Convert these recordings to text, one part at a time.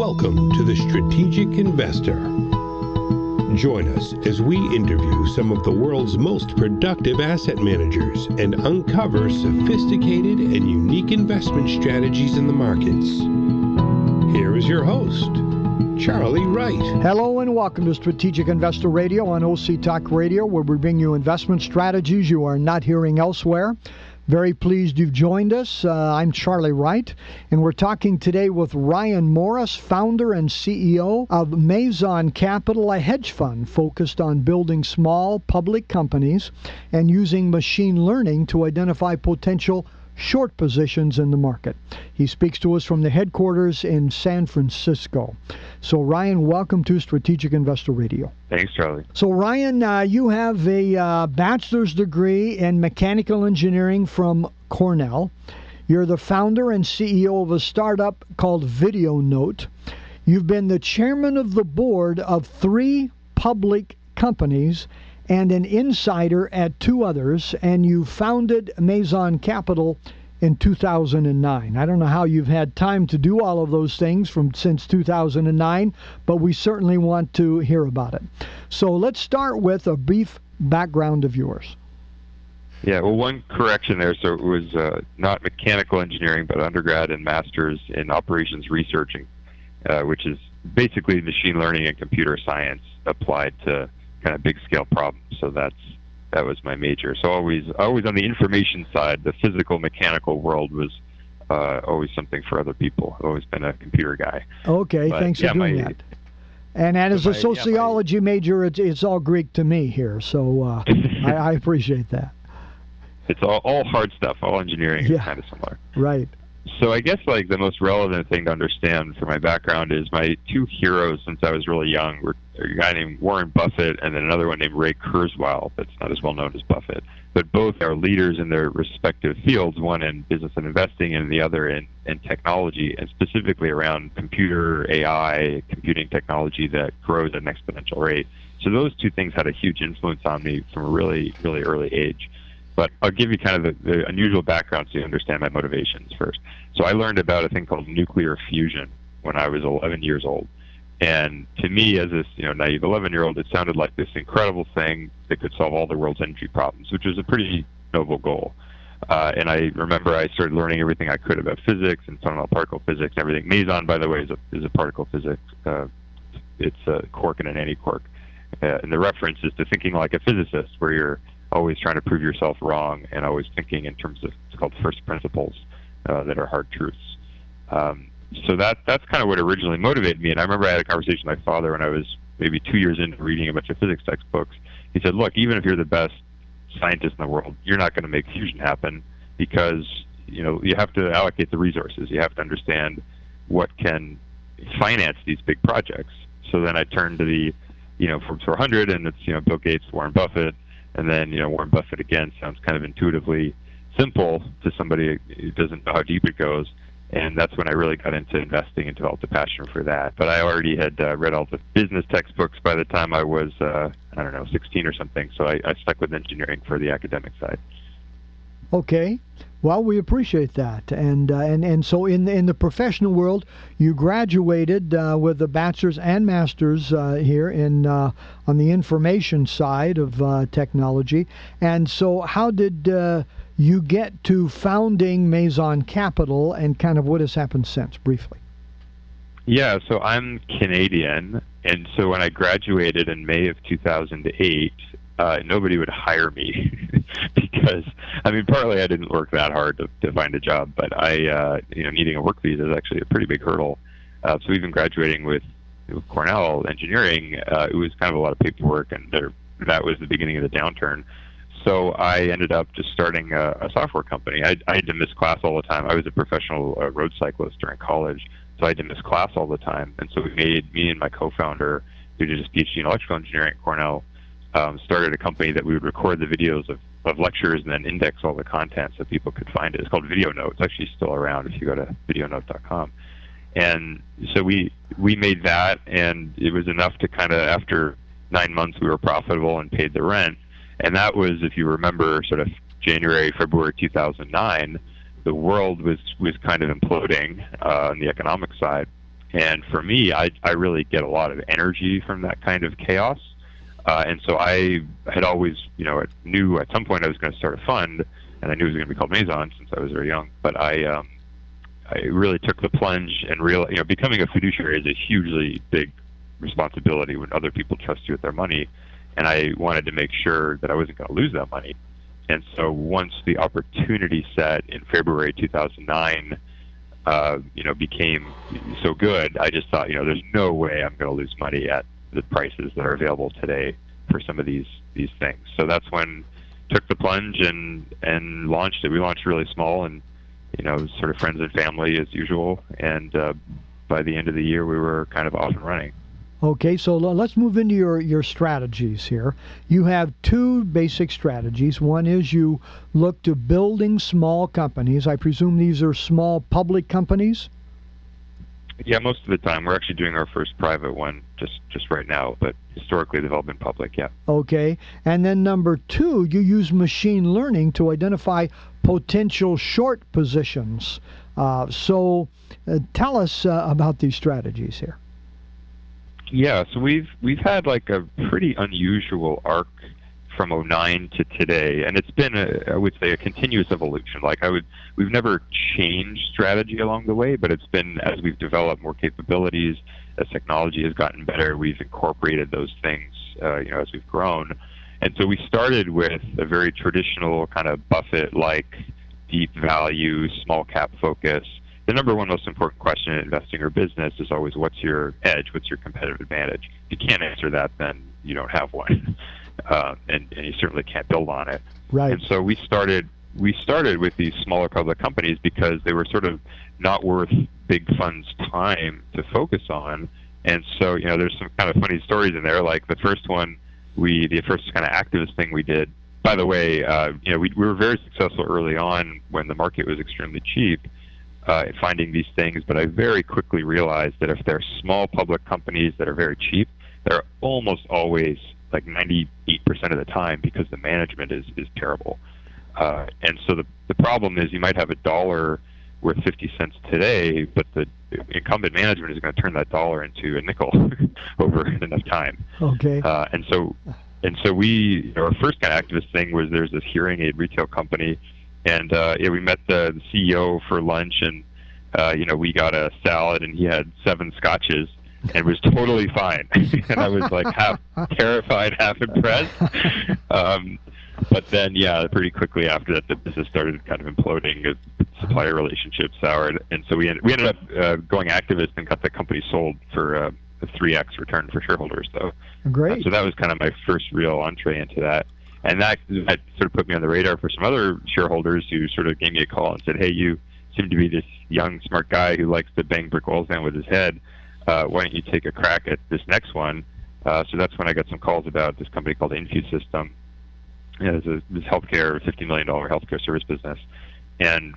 Welcome to the Strategic Investor. Join us as we interview some of the world's most productive asset managers and uncover sophisticated and unique investment strategies in the markets. Here is your host, Charlie Wright. Hello and welcome to Strategic Investor Radio on OC Talk Radio, where we bring you investment strategies you are not hearing elsewhere. Very pleased you've joined us. Uh, I'm Charlie Wright, and we're talking today with Ryan Morris, founder and CEO of Meson Capital, a hedge fund focused on building small public companies and using machine learning to identify potential short positions in the market. He speaks to us from the headquarters in San Francisco. So, Ryan, welcome to Strategic Investor Radio. Thanks, Charlie. So, Ryan, uh, you have a uh, bachelor's degree in mechanical engineering from Cornell. You're the founder and CEO of a startup called VideoNote. You've been the chairman of the board of three public companies and an insider at two others, and you founded Meson Capital in 2009. I don't know how you've had time to do all of those things from since 2009, but we certainly want to hear about it. So let's start with a brief background of yours. Yeah, well, one correction there. So it was uh, not mechanical engineering, but undergrad and master's in operations researching, uh, which is basically machine learning and computer science applied to kind of big scale problems. So that's that was my major. So always always on the information side, the physical mechanical world was uh, always something for other people. I've always been a computer guy. Okay, but, thanks yeah, for doing my, that. And as a sociology yeah, my, major, it's, it's all Greek to me here, so uh, I, I, appreciate that. It's all, all hard stuff. All engineering yeah. is kind of similar. Right. So I guess like the most relevant thing to understand for my background is my two heroes since I was really young were a guy named Warren Buffett and then another one named Ray Kurzweil that's not as well known as Buffett. But both are leaders in their respective fields, one in business and investing and the other in, in technology and specifically around computer AI, computing technology that grows at an exponential rate. So those two things had a huge influence on me from a really, really early age. But I'll give you kind of the, the unusual background so you understand my motivations first. So I learned about a thing called nuclear fusion when I was 11 years old. And to me, as this you know naive 11 year old, it sounded like this incredible thing that could solve all the world's energy problems, which was a pretty noble goal. Uh, and I remember I started learning everything I could about physics and fundamental particle physics and everything. Meson, by the way, is a, is a particle physics. Uh, it's a quark and an antiquark. Uh, and the reference is to thinking like a physicist, where you're always trying to prove yourself wrong and always thinking in terms of it's called first principles uh, that are hard truths. Um, so that that's kind of what originally motivated me. And I remember I had a conversation with my father when I was maybe two years into reading a bunch of physics textbooks. He said, "Look, even if you're the best scientist in the world, you're not going to make fusion happen because you know you have to allocate the resources. You have to understand what can finance these big projects." So then I turned to the you know Forbes 400, and it's you know Bill Gates, Warren Buffett, and then, you know, Warren Buffett again sounds kind of intuitively simple to somebody who doesn't know how deep it goes. And that's when I really got into investing and developed a passion for that. But I already had uh, read all the business textbooks by the time I was, uh, I don't know, 16 or something. So I, I stuck with engineering for the academic side. Okay. Well, we appreciate that, and uh, and and so in in the professional world, you graduated uh, with a bachelor's and master's uh, here in uh, on the information side of uh, technology. And so, how did uh, you get to founding Meson Capital, and kind of what has happened since, briefly? Yeah, so I'm Canadian, and so when I graduated in May of 2008, uh, nobody would hire me because I mean partly I didn't work that hard to, to find a job, but I uh, you know needing a work visa is actually a pretty big hurdle. Uh, so even graduating with, with Cornell engineering, uh, it was kind of a lot of paperwork, and there, that was the beginning of the downturn. So I ended up just starting a, a software company. I, I had to miss class all the time. I was a professional uh, road cyclist during college, so I had to miss class all the time. And so we made me and my co-founder, who did his PhD in electrical engineering at Cornell, um, started a company that we would record the videos of, of lectures and then index all the content so people could find it. It's called VideoNote. It's actually still around if you go to videonote.com. And so we we made that, and it was enough to kind of after nine months we were profitable and paid the rent. And that was, if you remember, sort of January, February 2009. The world was was kind of imploding uh, on the economic side, And for me, I I really get a lot of energy from that kind of chaos. Uh, and so I had always, you know, knew at some point I was going to start a fund, and I knew it was going to be called Meson since I was very young. But I, um, I really took the plunge and real, you know, becoming a fiduciary is a hugely big responsibility when other people trust you with their money, and I wanted to make sure that I wasn't going to lose that money. And so once the opportunity set in February 2009, uh, you know, became so good, I just thought, you know, there's no way I'm going to lose money at the prices that are available today for some of these these things. So that's when took the plunge and and launched it. We launched really small and you know sort of friends and family as usual. And uh, by the end of the year, we were kind of off and running. Okay, so let's move into your, your strategies here. You have two basic strategies. One is you look to building small companies. I presume these are small public companies? Yeah, most of the time we're actually doing our first private one just just right now, but historically they've all been public. Yeah. Okay, and then number two, you use machine learning to identify potential short positions. Uh, so, uh, tell us uh, about these strategies here. Yeah, so we've we've had like a pretty unusual arc from 09 to today, and it's been, a, I would say, a continuous evolution. Like I would, we've never changed strategy along the way, but it's been as we've developed more capabilities, as technology has gotten better, we've incorporated those things, uh, you know, as we've grown. And so we started with a very traditional kind of Buffett-like deep value, small cap focus. The number one most important question in investing or business is always what's your edge, what's your competitive advantage. If you can't answer that, then you don't have one uh, and, and you certainly can't build on it. Right. And so we started we started with these smaller public companies because they were sort of not worth big funds' time to focus on. And so, you know, there's some kind of funny stories in there. Like the first one, we the first kind of activist thing we did. By the way, uh, you know, we, we were very successful early on when the market was extremely cheap uh, in finding these things. But I very quickly realized that if they're small public companies that are very cheap, they're almost always like 98% of the time because the management is, is terrible. Uh, and so the, the problem is you might have a dollar worth 50 cents today, but the incumbent management is going to turn that dollar into a nickel over enough time. Okay. Uh, and so, and so we, you know, our first kind of activist thing was there's this hearing aid retail company, and uh, yeah, we met the, the CEO for lunch, and uh, you know, we got a salad, and he had seven scotches, and was totally fine. and I was like half terrified, half impressed. Um, but then, yeah, pretty quickly after that, the business started kind of imploding. Supplier relationships soured, and so we ended, we ended up uh, going activist and got the company sold for uh, a 3x return for shareholders. So great. Uh, so that was kind of my first real entree into that. And that, that sort of put me on the radar for some other shareholders who sort of gave me a call and said, "Hey, you seem to be this young, smart guy who likes to bang brick walls down with his head uh, why don't you take a crack at this next one? Uh, so that's when I got some calls about this company called InfuSystem. It's a, this healthcare, $50 million healthcare service business. And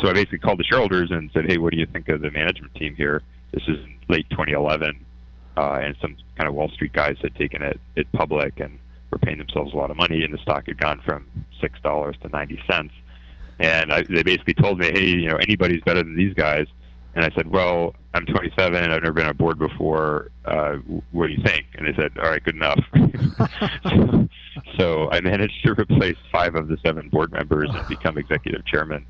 so I basically called the shareholders and said, hey, what do you think of the management team here? This is late 2011. Uh, and some kind of Wall Street guys had taken it, it public and were paying themselves a lot of money, and the stock had gone from six dollars to ninety cents. And I, they basically told me, hey, you know, anybody's better than these guys. And I said, well, I'm 27. I've never been on board before. Uh, what do you think? And they said, all right, good enough. so, so, I managed to replace five of the seven board members and become executive chairman,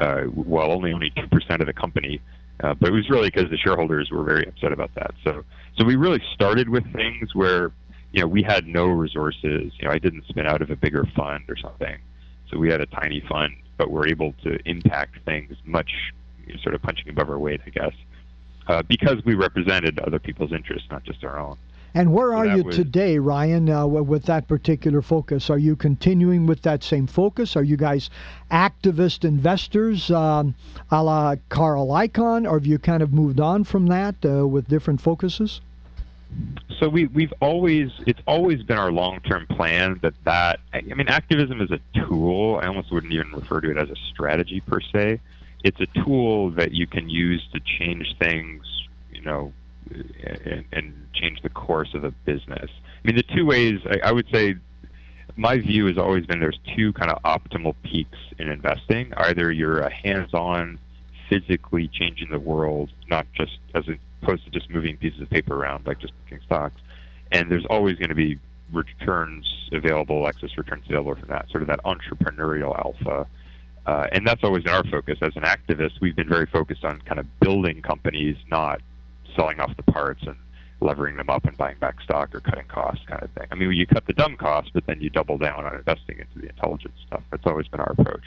uh, while only owning 2% of the company. Uh, but it was really because the shareholders were very upset about that. So, so we really started with things where, you know, we had no resources. You know, I didn't spin out of a bigger fund or something. So we had a tiny fund, but we're able to impact things much sort of punching above our weight, I guess, uh, because we represented other people's interests, not just our own. And where so are you was, today, Ryan, uh, with that particular focus? Are you continuing with that same focus? Are you guys activist investors um, a la Carl Icahn, or have you kind of moved on from that uh, with different focuses? So we we've always it's always been our long term plan that that I mean activism is a tool. I almost wouldn't even refer to it as a strategy per se it's a tool that you can use to change things, you know, and, and change the course of a business. I mean, the two ways I, I would say my view has always been there's two kind of optimal peaks in investing. Either you're a hands-on physically changing the world, not just as opposed to just moving pieces of paper around like just picking stocks. And there's always going to be returns available, excess returns available from that, sort of that entrepreneurial alpha. Uh, and that's always been our focus as an activist. We've been very focused on kind of building companies, not selling off the parts and levering them up and buying back stock or cutting costs kind of thing. I mean, you cut the dumb costs, but then you double down on investing into the intelligent stuff. That's always been our approach.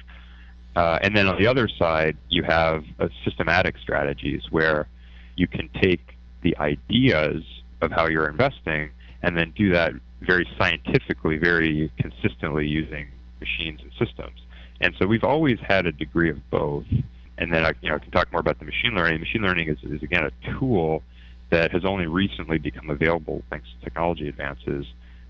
Uh, and then on the other side, you have uh, systematic strategies where you can take the ideas of how you're investing and then do that very scientifically, very consistently using machines and systems. And so we've always had a degree of both. And then I, you know, I can talk more about the machine learning. Machine learning is, is again a tool that has only recently become available thanks to technology advances.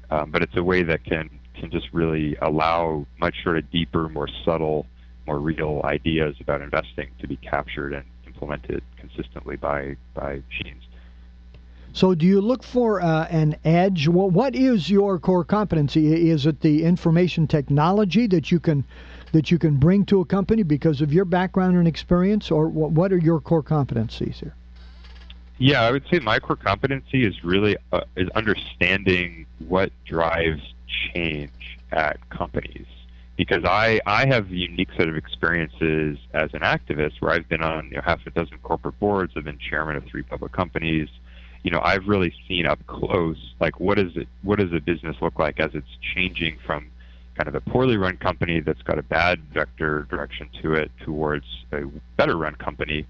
Um, but it's a way that can can just really allow much sort of deeper, more subtle, more real ideas about investing to be captured and implemented consistently by by machines. So, do you look for uh, an edge? Well, what is your core competency? Is it the information technology that you can that you can bring to a company because of your background and experience, or what are your core competencies here? Yeah, I would say my core competency is really uh, is understanding what drives change at companies. Because I, I have a unique set of experiences as an activist where I've been on you know, half a dozen corporate boards, I've been chairman of three public companies. You know, I've really seen up close like what is it what does a business look like as it's changing from kind of a poorly run company that's got a bad vector direction to it towards a better run company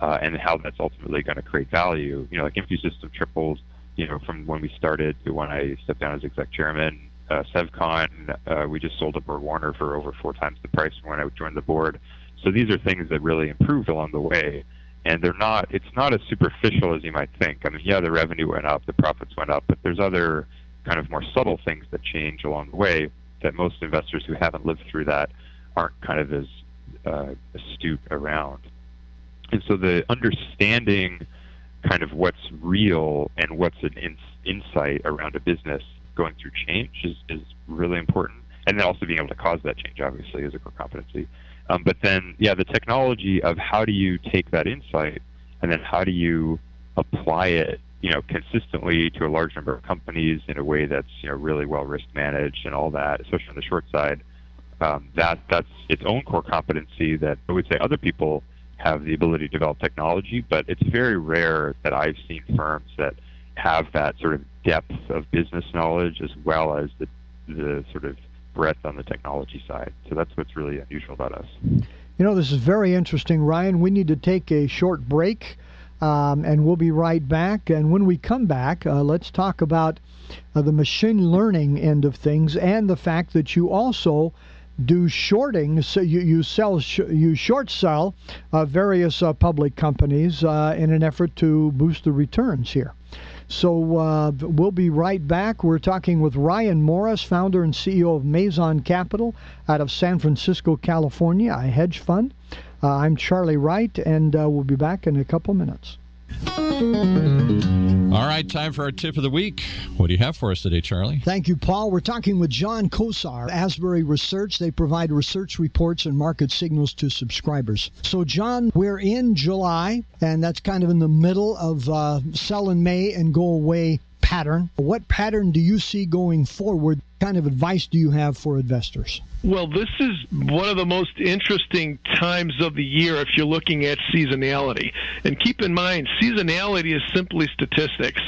uh, and how that's ultimately going to create value. You know, like InfuSystem triples, you know, from when we started to when I stepped down as exec chairman. Uh, SevCon, uh, we just sold to BorgWarner for over four times the price when I joined the board. So these are things that really improved along the way, and they're not. It's not as superficial as you might think. I mean, yeah, the revenue went up, the profits went up, but there's other kind of more subtle things that change along the way that most investors who haven't lived through that aren't kind of as uh, astute around. And so the understanding kind of what's real and what's an in, insight around a business going through change is, is really important. And then also being able to cause that change, obviously, is a core competency. Um, but then, yeah, the technology of how do you take that insight and then how do you apply it, you know, consistently to a large number of companies in a way that's, you know, really well risk managed and all that, especially on the short side. Um, that that's its own core competency that I would say other people have the ability to develop technology, but it's very rare that I've seen firms that have that sort of depth of business knowledge as well as the, the sort of breadth on the technology side. So that's what's really unusual about us. You know, this is very interesting, Ryan. We need to take a short break. Um, and we'll be right back. And when we come back, uh, let's talk about uh, the machine learning end of things and the fact that you also do shorting. So you, you sell sh- you short sell uh, various uh, public companies uh, in an effort to boost the returns here. So uh, we'll be right back. We're talking with Ryan Morris, founder and CEO of Meson Capital out of San Francisco, California, a hedge fund. Uh, I'm Charlie Wright, and uh, we'll be back in a couple minutes. All right, time for our tip of the week. What do you have for us today, Charlie? Thank you, Paul. We're talking with John Kosar, Asbury Research. They provide research reports and market signals to subscribers. So, John, we're in July, and that's kind of in the middle of uh, sell in May and go away pattern. What pattern do you see going forward? Kind of advice do you have for investors? Well, this is one of the most interesting times of the year if you're looking at seasonality. And keep in mind, seasonality is simply statistics.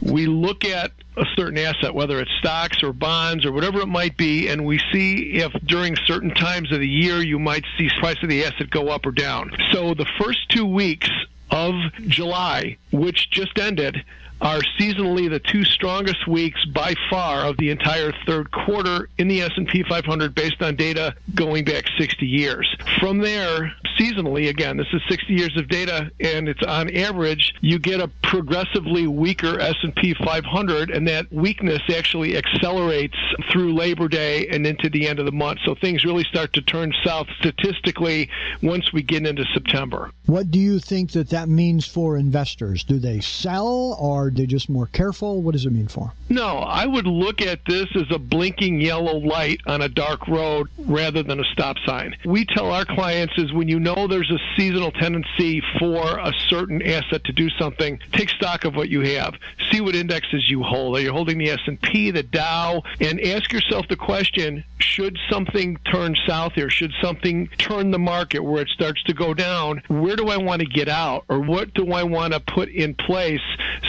We look at a certain asset, whether it's stocks or bonds or whatever it might be, and we see if during certain times of the year you might see price of the asset go up or down. So the first two weeks of July, which just ended, are seasonally the two strongest weeks by far of the entire third quarter in the S&P 500 based on data going back 60 years. From there, seasonally again, this is 60 years of data and it's on average you get a progressively weaker S&P 500 and that weakness actually accelerates through Labor Day and into the end of the month. So things really start to turn south statistically once we get into September. What do you think that that means for investors? Do they sell or are they just more careful? What does it mean for? No, I would look at this as a blinking yellow light on a dark road rather than a stop sign. We tell our clients is when you know there's a seasonal tendency for a certain asset to do something, take stock of what you have. See what indexes you hold. Are you holding the S&P, the Dow, and ask yourself the question, should something turn south here? Should something turn the market where it starts to go down? Where do I want to get out or what do I want to put in place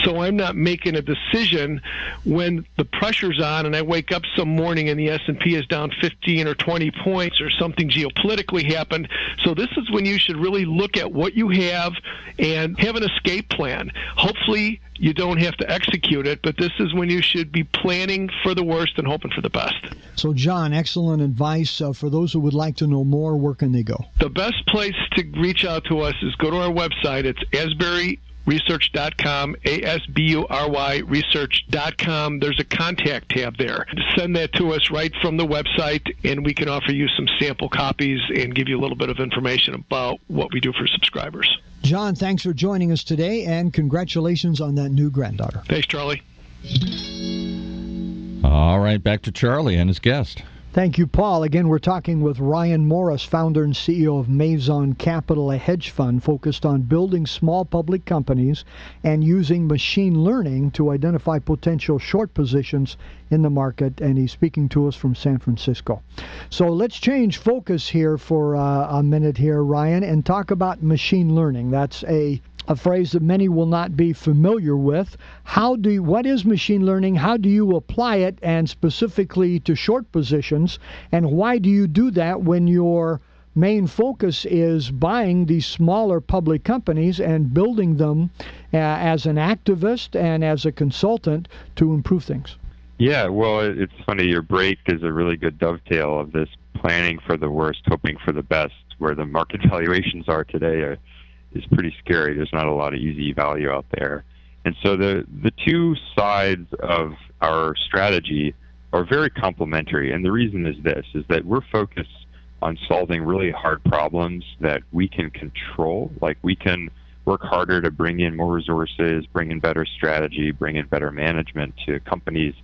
so I'm not making a decision when the pressure's on and I wake up some morning and the S&P is down 15 or 20 points or something geopolitically happened. So this is when you should really look at what you have and have an escape plan. Hopefully you don't have to execute it, but this is when you should be planning for the worst and hoping for the best. So, John, excellent advice. Uh, for those who would like to know more, where can they go? The best place to reach out to us is go to our website. It's Asbury research.com, A-S-B-U-R-Y research.com. There's a contact tab there. Send that to us right from the website, and we can offer you some sample copies and give you a little bit of information about what we do for subscribers. John, thanks for joining us today, and congratulations on that new granddaughter. Thanks, Charlie. All right, back to Charlie and his guest. Thank you, Paul. Again, we're talking with Ryan Morris, founder and CEO of Meson Capital, a hedge fund focused on building small public companies and using machine learning to identify potential short positions in the market. And he's speaking to us from San Francisco. So let's change focus here for uh, a minute here, Ryan, and talk about machine learning. That's a a phrase that many will not be familiar with. How do you, what is machine learning? How do you apply it, and specifically to short positions? And why do you do that when your main focus is buying these smaller public companies and building them uh, as an activist and as a consultant to improve things? Yeah, well, it's funny. Your break is a really good dovetail of this planning for the worst, hoping for the best, where the market valuations are today. Are, is pretty scary. There's not a lot of easy value out there. And so the the two sides of our strategy are very complementary. And the reason is this is that we're focused on solving really hard problems that we can control. Like we can work harder to bring in more resources, bring in better strategy, bring in better management to companies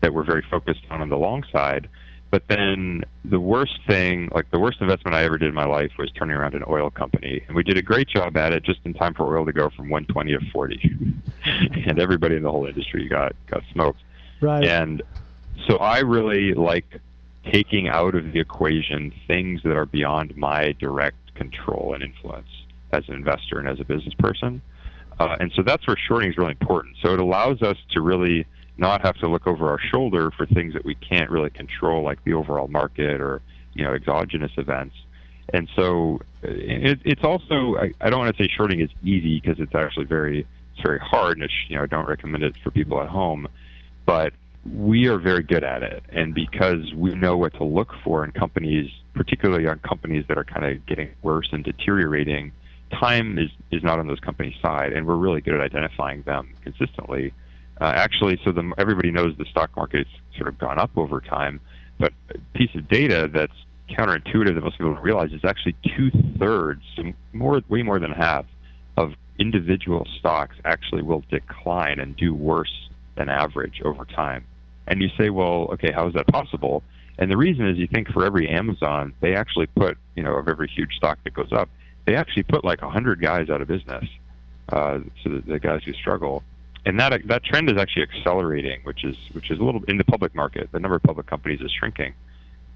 that we're very focused on on the long side. But then the worst thing, like the worst investment I ever did in my life was turning around an oil company. And we did a great job at it just in time for oil to go from 120 to 40. and everybody in the whole industry got, got smoked. Right. And so I really like taking out of the equation things that are beyond my direct control and influence as an investor and as a business person. Uh, and so that's where shorting is really important. So it allows us to really not have to look over our shoulder for things that we can't really control, like the overall market or you know exogenous events. And so uh, it, it's also I, I don't want to say shorting is easy because it's actually very it's very hard, and it's, you know I don't recommend it for people at home, but we are very good at it, and because we know what to look for in companies, particularly on companies that are kind of getting worse and deteriorating, time is is not on those companies' side, and we're really good at identifying them consistently uh, actually, so the, everybody knows the stock market has sort of gone up over time, but a piece of data that's counterintuitive that most people don't realize is actually two thirds, more, way more than half, of individual stocks actually will decline and do worse than average over time. And you say, well, okay, how is that possible? And the reason is you think for every Amazon, they actually put, you know, of every huge stock that goes up, they actually put like 100 guys out of business. Uh, so the, the guys who struggle and that that trend is actually accelerating, which is which is a little in the public market. The number of public companies is shrinking,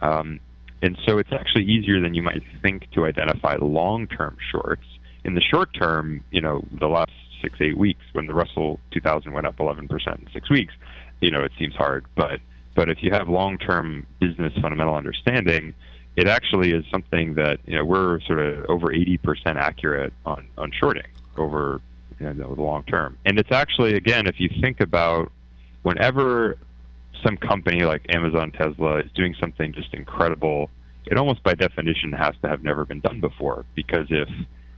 um, and so it's actually easier than you might think to identify long-term shorts. In the short term, you know, the last six eight weeks when the Russell 2000 went up 11% in six weeks, you know, it seems hard. But but if you have long-term business fundamental understanding, it actually is something that you know we're sort of over 80% accurate on on shorting over you know, the long term. And it's actually, again, if you think about whenever some company like Amazon, Tesla is doing something just incredible, it almost by definition has to have never been done before. Because if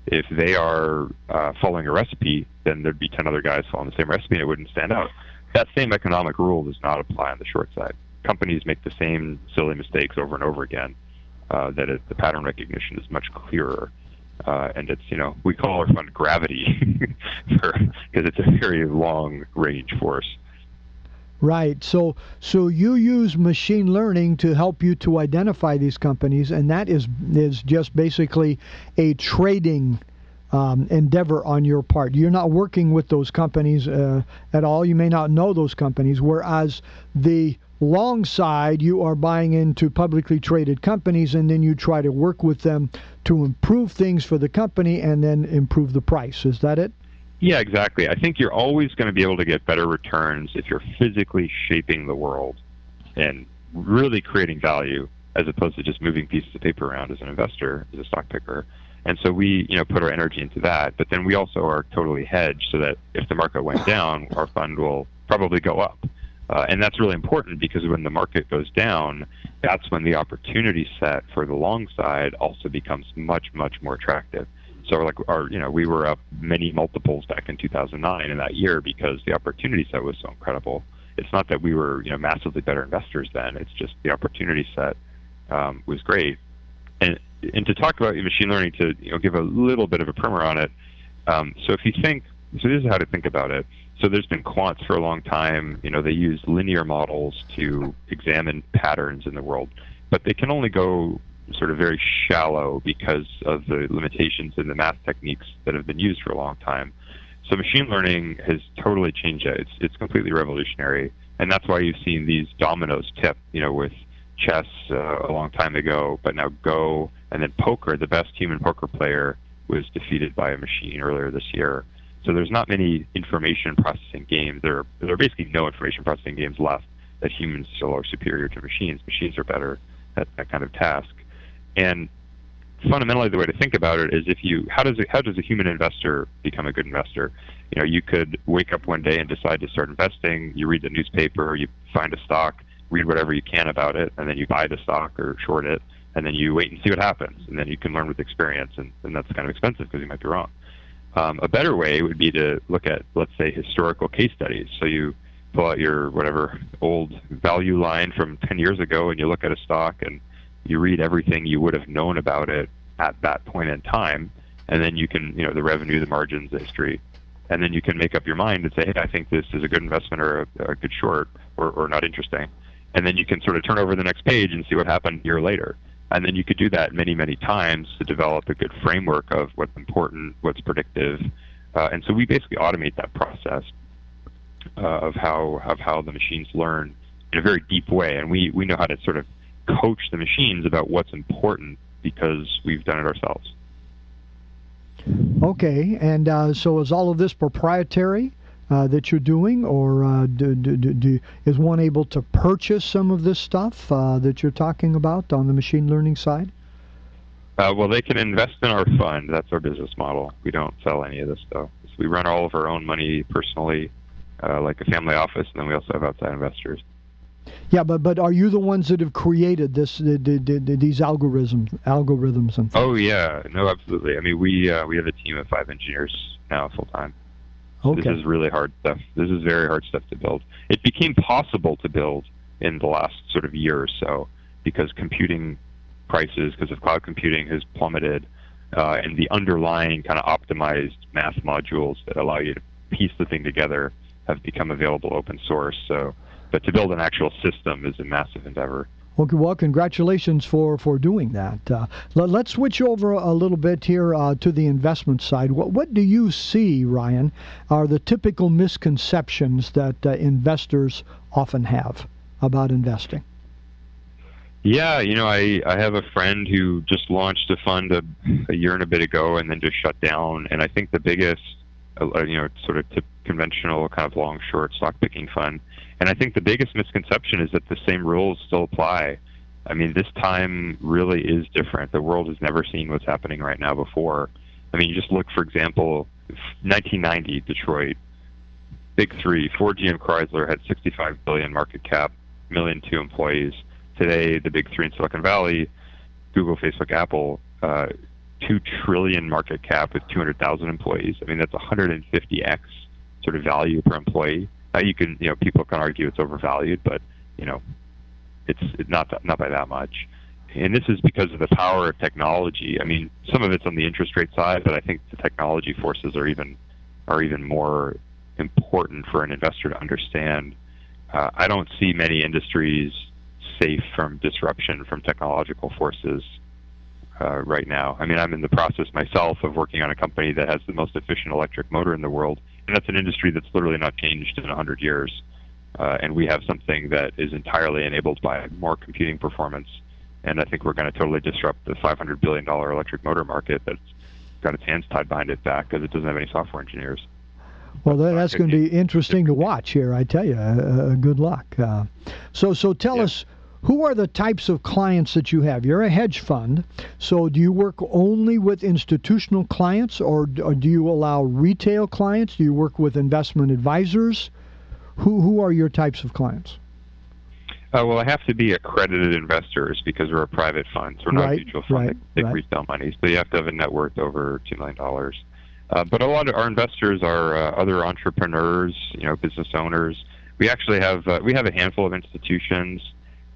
if they are uh, following a recipe, then there'd be ten other guys following the same recipe, and it wouldn't stand out. That same economic rule does not apply on the short side. Companies make the same silly mistakes over and over again. Uh, that it, the pattern recognition is much clearer. Uh, and it's you know we call our fund gravity because it's a very long range force. Right. So so you use machine learning to help you to identify these companies, and that is is just basically a trading um, endeavor on your part. You're not working with those companies uh, at all. You may not know those companies, whereas the long side, you are buying into publicly traded companies and then you try to work with them to improve things for the company and then improve the price. Is that it? Yeah, exactly. I think you're always going to be able to get better returns if you're physically shaping the world and really creating value as opposed to just moving pieces of paper around as an investor, as a stock picker. And so we, you know, put our energy into that. But then we also are totally hedged so that if the market went down, our fund will probably go up. Uh, and that's really important because when the market goes down, that's when the opportunity set for the long side also becomes much, much more attractive. So like our, you know, we were up many multiples back in 2009 in that year because the opportunity set was so incredible. It's not that we were, you know, massively better investors then. It's just the opportunity set um, was great. And and to talk about machine learning, to you know, give a little bit of a primer on it. Um, so if you think, so this is how to think about it. So there's been quants for a long time. You know, they use linear models to examine patterns in the world, but they can only go sort of very shallow because of the limitations in the math techniques that have been used for a long time. So machine learning has totally changed it. It's it's completely revolutionary, and that's why you've seen these dominoes tip. You know, with chess uh, a long time ago, but now Go and then poker. The best human poker player was defeated by a machine earlier this year. So there's not many information processing games. There are, there are basically no information processing games left that humans still are superior to machines. Machines are better at that kind of task. And fundamentally, the way to think about it is if you how does it, how does a human investor become a good investor? You know, you could wake up one day and decide to start investing. You read the newspaper, you find a stock, read whatever you can about it, and then you buy the stock or short it, and then you wait and see what happens, and then you can learn with experience, and, and that's kind of expensive because you might be wrong. Um, a better way would be to look at, let's say, historical case studies. So you pull out your whatever old value line from 10 years ago, and you look at a stock, and you read everything you would have known about it at that point in time, and then you can, you know, the revenue, the margins, the history, and then you can make up your mind and say, hey, I think this is a good investment or a, a good short, or, or not interesting, and then you can sort of turn over the next page and see what happened a year later. And then you could do that many, many times to develop a good framework of what's important, what's predictive. Uh, and so we basically automate that process uh, of how of how the machines learn in a very deep way. And we, we know how to sort of coach the machines about what's important because we've done it ourselves. Okay, and uh, so is all of this proprietary? Uh, that you're doing, or uh, do, do, do, is one able to purchase some of this stuff uh, that you're talking about on the machine learning side? Uh, well, they can invest in our fund. That's our business model. We don't sell any of this stuff. So we run all of our own money personally, uh, like a family office, and then we also have outside investors. Yeah, but but are you the ones that have created this the, the, the, these algorithms algorithms and? Things? Oh yeah, no, absolutely. I mean, we uh, we have a team of five engineers now full time. Okay. This is really hard stuff. This is very hard stuff to build. It became possible to build in the last sort of year or so because computing prices, because of cloud computing, has plummeted, uh, and the underlying kind of optimized math modules that allow you to piece the thing together have become available open source. So, but to build an actual system is a massive endeavor. Okay, well, congratulations for, for doing that. Uh, let, us switch over a little bit here uh, to the investment side. What, what do you see, Ryan, are the typical misconceptions that uh, investors often have about investing? Yeah, you know, I, I have a friend who just launched a fund a, a year and a bit ago and then just shut down. And I think the biggest, uh, you know, sort of tip, conventional kind of long short stock picking fund and I think the biggest misconception is that the same rules still apply. I mean, this time really is different. The world has never seen what's happening right now before. I mean, you just look, for example, 1990 Detroit, big three, Ford, GM, Chrysler had 65 billion market cap, million two employees. Today, the big three in Silicon Valley, Google, Facebook, Apple, uh, two trillion market cap with 200,000 employees. I mean, that's 150x sort of value per employee. Uh, you can, you know, people can argue it's overvalued, but you know, it's not not by that much. and this is because of the power of technology. I mean, some of it's on the interest rate side, but I think the technology forces are even are even more important for an investor to understand. Uh, I don't see many industries safe from disruption from technological forces uh, right now. I mean, I'm in the process myself of working on a company that has the most efficient electric motor in the world, and that's an industry that's literally not changed in 100 years. Uh, and we have something that is entirely enabled by more computing performance. And I think we're going to totally disrupt the $500 billion electric motor market that's got its hands tied behind its back because it doesn't have any software engineers. Well, that's going to be interesting to watch here. I tell you, uh, uh, good luck. Uh, so, so tell yeah. us, who are the types of clients that you have? You're a hedge fund, so do you work only with institutional clients, or, or do you allow retail clients? Do you work with investment advisors? Who who are your types of clients? Uh, well, I have to be accredited investors because we're a private fund. So we're not right, a mutual fund right, take right. retail money. So you have to have a net worth over two million dollars. Uh, but a lot of our investors are uh, other entrepreneurs, you know, business owners. We actually have uh, we have a handful of institutions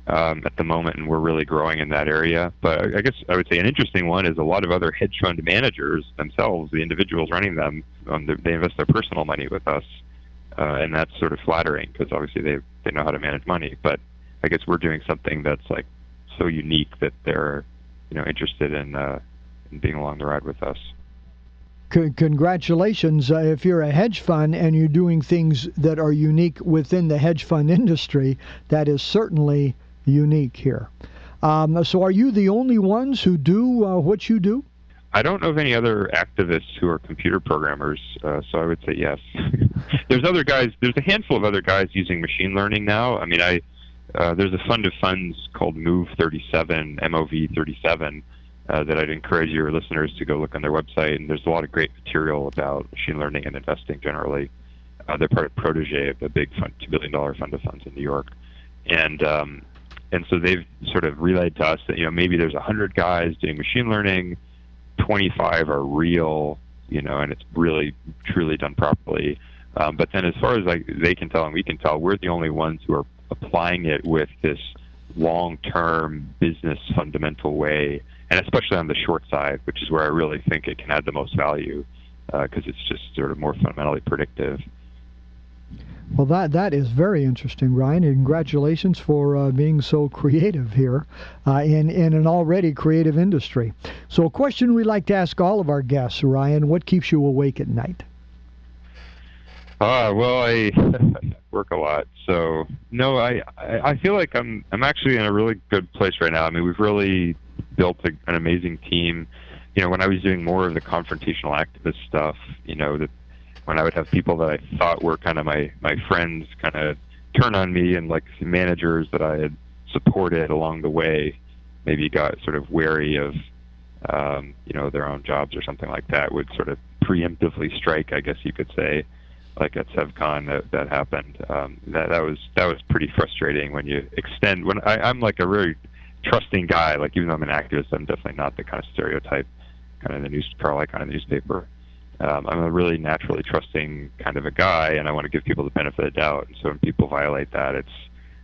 um, at the moment, and we're really growing in that area. But I guess I would say an interesting one is a lot of other hedge fund managers themselves, the individuals running them, um, they invest their personal money with us uh, and that's sort of flattering because obviously they they know how to manage money. But I guess we're doing something that's like so unique that they're you know interested in uh, in being along the ride with us. Congratulations uh, if you're a hedge fund and you're doing things that are unique within the hedge fund industry. That is certainly unique here. Um, so, are you the only ones who do uh, what you do? I don't know of any other activists who are computer programmers, uh, so I would say yes. there's other guys. There's a handful of other guys using machine learning now. I mean, I uh, there's a fund of funds called Move 37, MOV 37, uh, that I'd encourage your listeners to go look on their website. And there's a lot of great material about machine learning and investing generally. Uh, they're part of Protege, a big fund, two billion dollar fund of funds in New York, and um, and so they've sort of relayed to us that you know maybe there's a hundred guys doing machine learning 25 are real, you know, and it's really truly done properly. Um, but then, as far as like they can tell and we can tell, we're the only ones who are applying it with this long-term business fundamental way, and especially on the short side, which is where I really think it can add the most value because uh, it's just sort of more fundamentally predictive. Well, that that is very interesting, Ryan. Congratulations for uh, being so creative here uh, in in an already creative industry. So, a question we like to ask all of our guests, Ryan: What keeps you awake at night? Uh, well, I work a lot, so no, I I feel like I'm I'm actually in a really good place right now. I mean, we've really built a, an amazing team. You know, when I was doing more of the confrontational activist stuff, you know, the when I would have people that I thought were kind of my my friends kind of turn on me and like managers that I had supported along the way maybe got sort of wary of um, you know their own jobs or something like that would sort of preemptively strike I guess you could say like at SevCon that that happened. Um, that that was that was pretty frustrating when you extend when I, I'm like a very trusting guy like even though I'm an activist I'm definitely not the kind of stereotype kind of the news Carl Icahn in the newspaper um, I'm a really naturally trusting kind of a guy, and I want to give people the benefit of the doubt. And so when people violate that, it's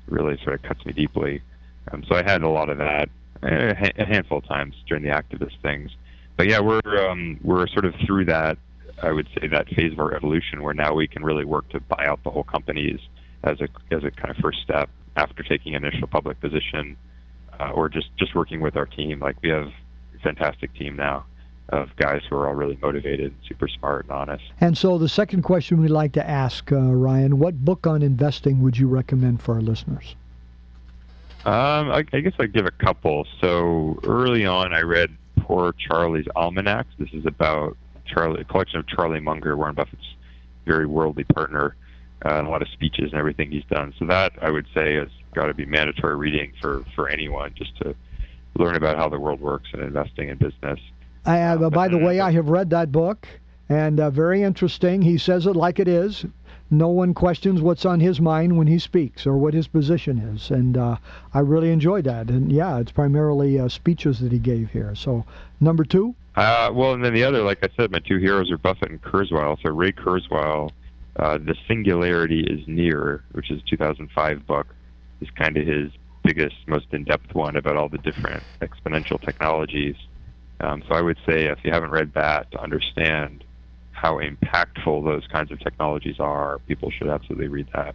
really sort of cuts me deeply. Um, so I had a lot of that a handful of times during the activist things. But yeah, we're um, we're sort of through that. I would say that phase of our evolution where now we can really work to buy out the whole companies as a as a kind of first step after taking an initial public position, uh, or just just working with our team. Like we have a fantastic team now of guys who are all really motivated, super smart, and honest. And so, the second question we'd like to ask, uh, Ryan, what book on investing would you recommend for our listeners? Um, I, I guess I'd give a couple. So, early on, I read Poor Charlie's Almanacs. This is about Charlie, a collection of Charlie Munger, Warren Buffett's very worldly partner, uh, and a lot of speeches and everything he's done. So, that I would say has got to be mandatory reading for, for anyone just to learn about how the world works and investing in business. I, uh, by the way, I have read that book, and uh, very interesting. He says it like it is. No one questions what's on his mind when he speaks or what his position is, and uh, I really enjoyed that. And yeah, it's primarily uh, speeches that he gave here. So number two. Uh, well, and then the other, like I said, my two heroes are Buffett and Kurzweil. So Ray Kurzweil, uh, "The Singularity Is Near," which is a 2005 book, is kind of his biggest, most in-depth one about all the different exponential technologies. Um, so I would say if you haven't read that to understand how impactful those kinds of technologies are, people should absolutely read that.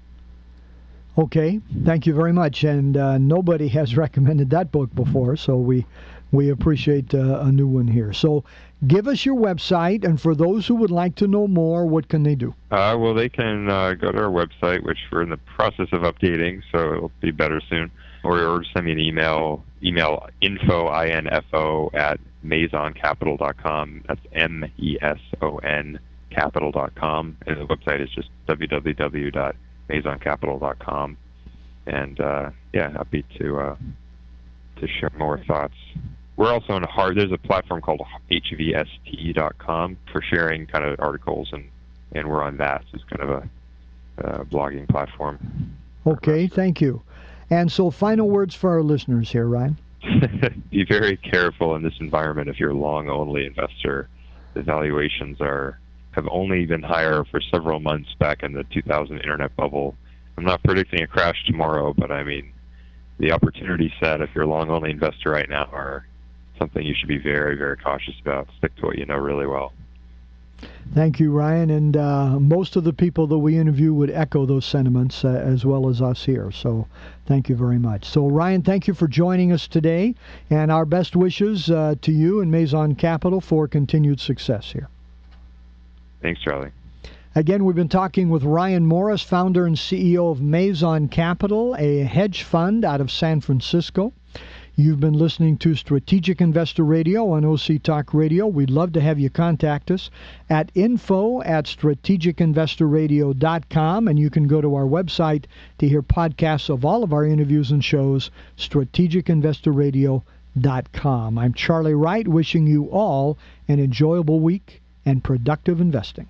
Okay, thank you very much. And uh, nobody has recommended that book before, so we we appreciate uh, a new one here. So give us your website, and for those who would like to know more, what can they do? Uh, well, they can uh, go to our website, which we're in the process of updating, so it'll be better soon. Or, or send me an email, email info, I-N-F-O, at mesoncapital.com. That's M-E-S-O-N capital.com. And the website is just www.mesoncapital.com. And, uh, yeah, happy to, uh, to share more thoughts we're also on hard. There's a platform called hvst.com for sharing kind of articles, and and we're on that. So it's kind of a, a blogging platform. Okay, thank you. And so, final words for our listeners here, Ryan. Be very careful in this environment if you're a long-only investor. The valuations are have only been higher for several months back in the 2000 internet bubble. I'm not predicting a crash tomorrow, but I mean, the opportunity set if you're a long-only investor right now are something you should be very, very cautious about. Stick to what you know really well. Thank you, Ryan. And uh, most of the people that we interview would echo those sentiments uh, as well as us here. So thank you very much. So, Ryan, thank you for joining us today. And our best wishes uh, to you and Meson Capital for continued success here. Thanks, Charlie. Again, we've been talking with Ryan Morris, founder and CEO of Meson Capital, a hedge fund out of San Francisco. You've been listening to Strategic Investor Radio on OC Talk Radio. We'd love to have you contact us at info at strategicinvestorradio.com, and you can go to our website to hear podcasts of all of our interviews and shows, strategicinvestorradio.com. I'm Charlie Wright, wishing you all an enjoyable week and productive investing.